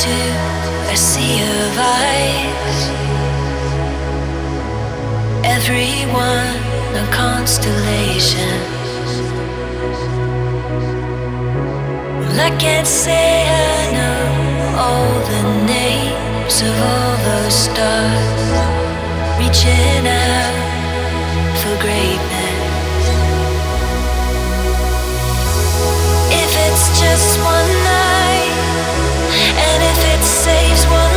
To a sea of eyes, everyone a constellation. Well, I can't say I know all the names of all those stars reaching out for greatness. If it's just one night, saves one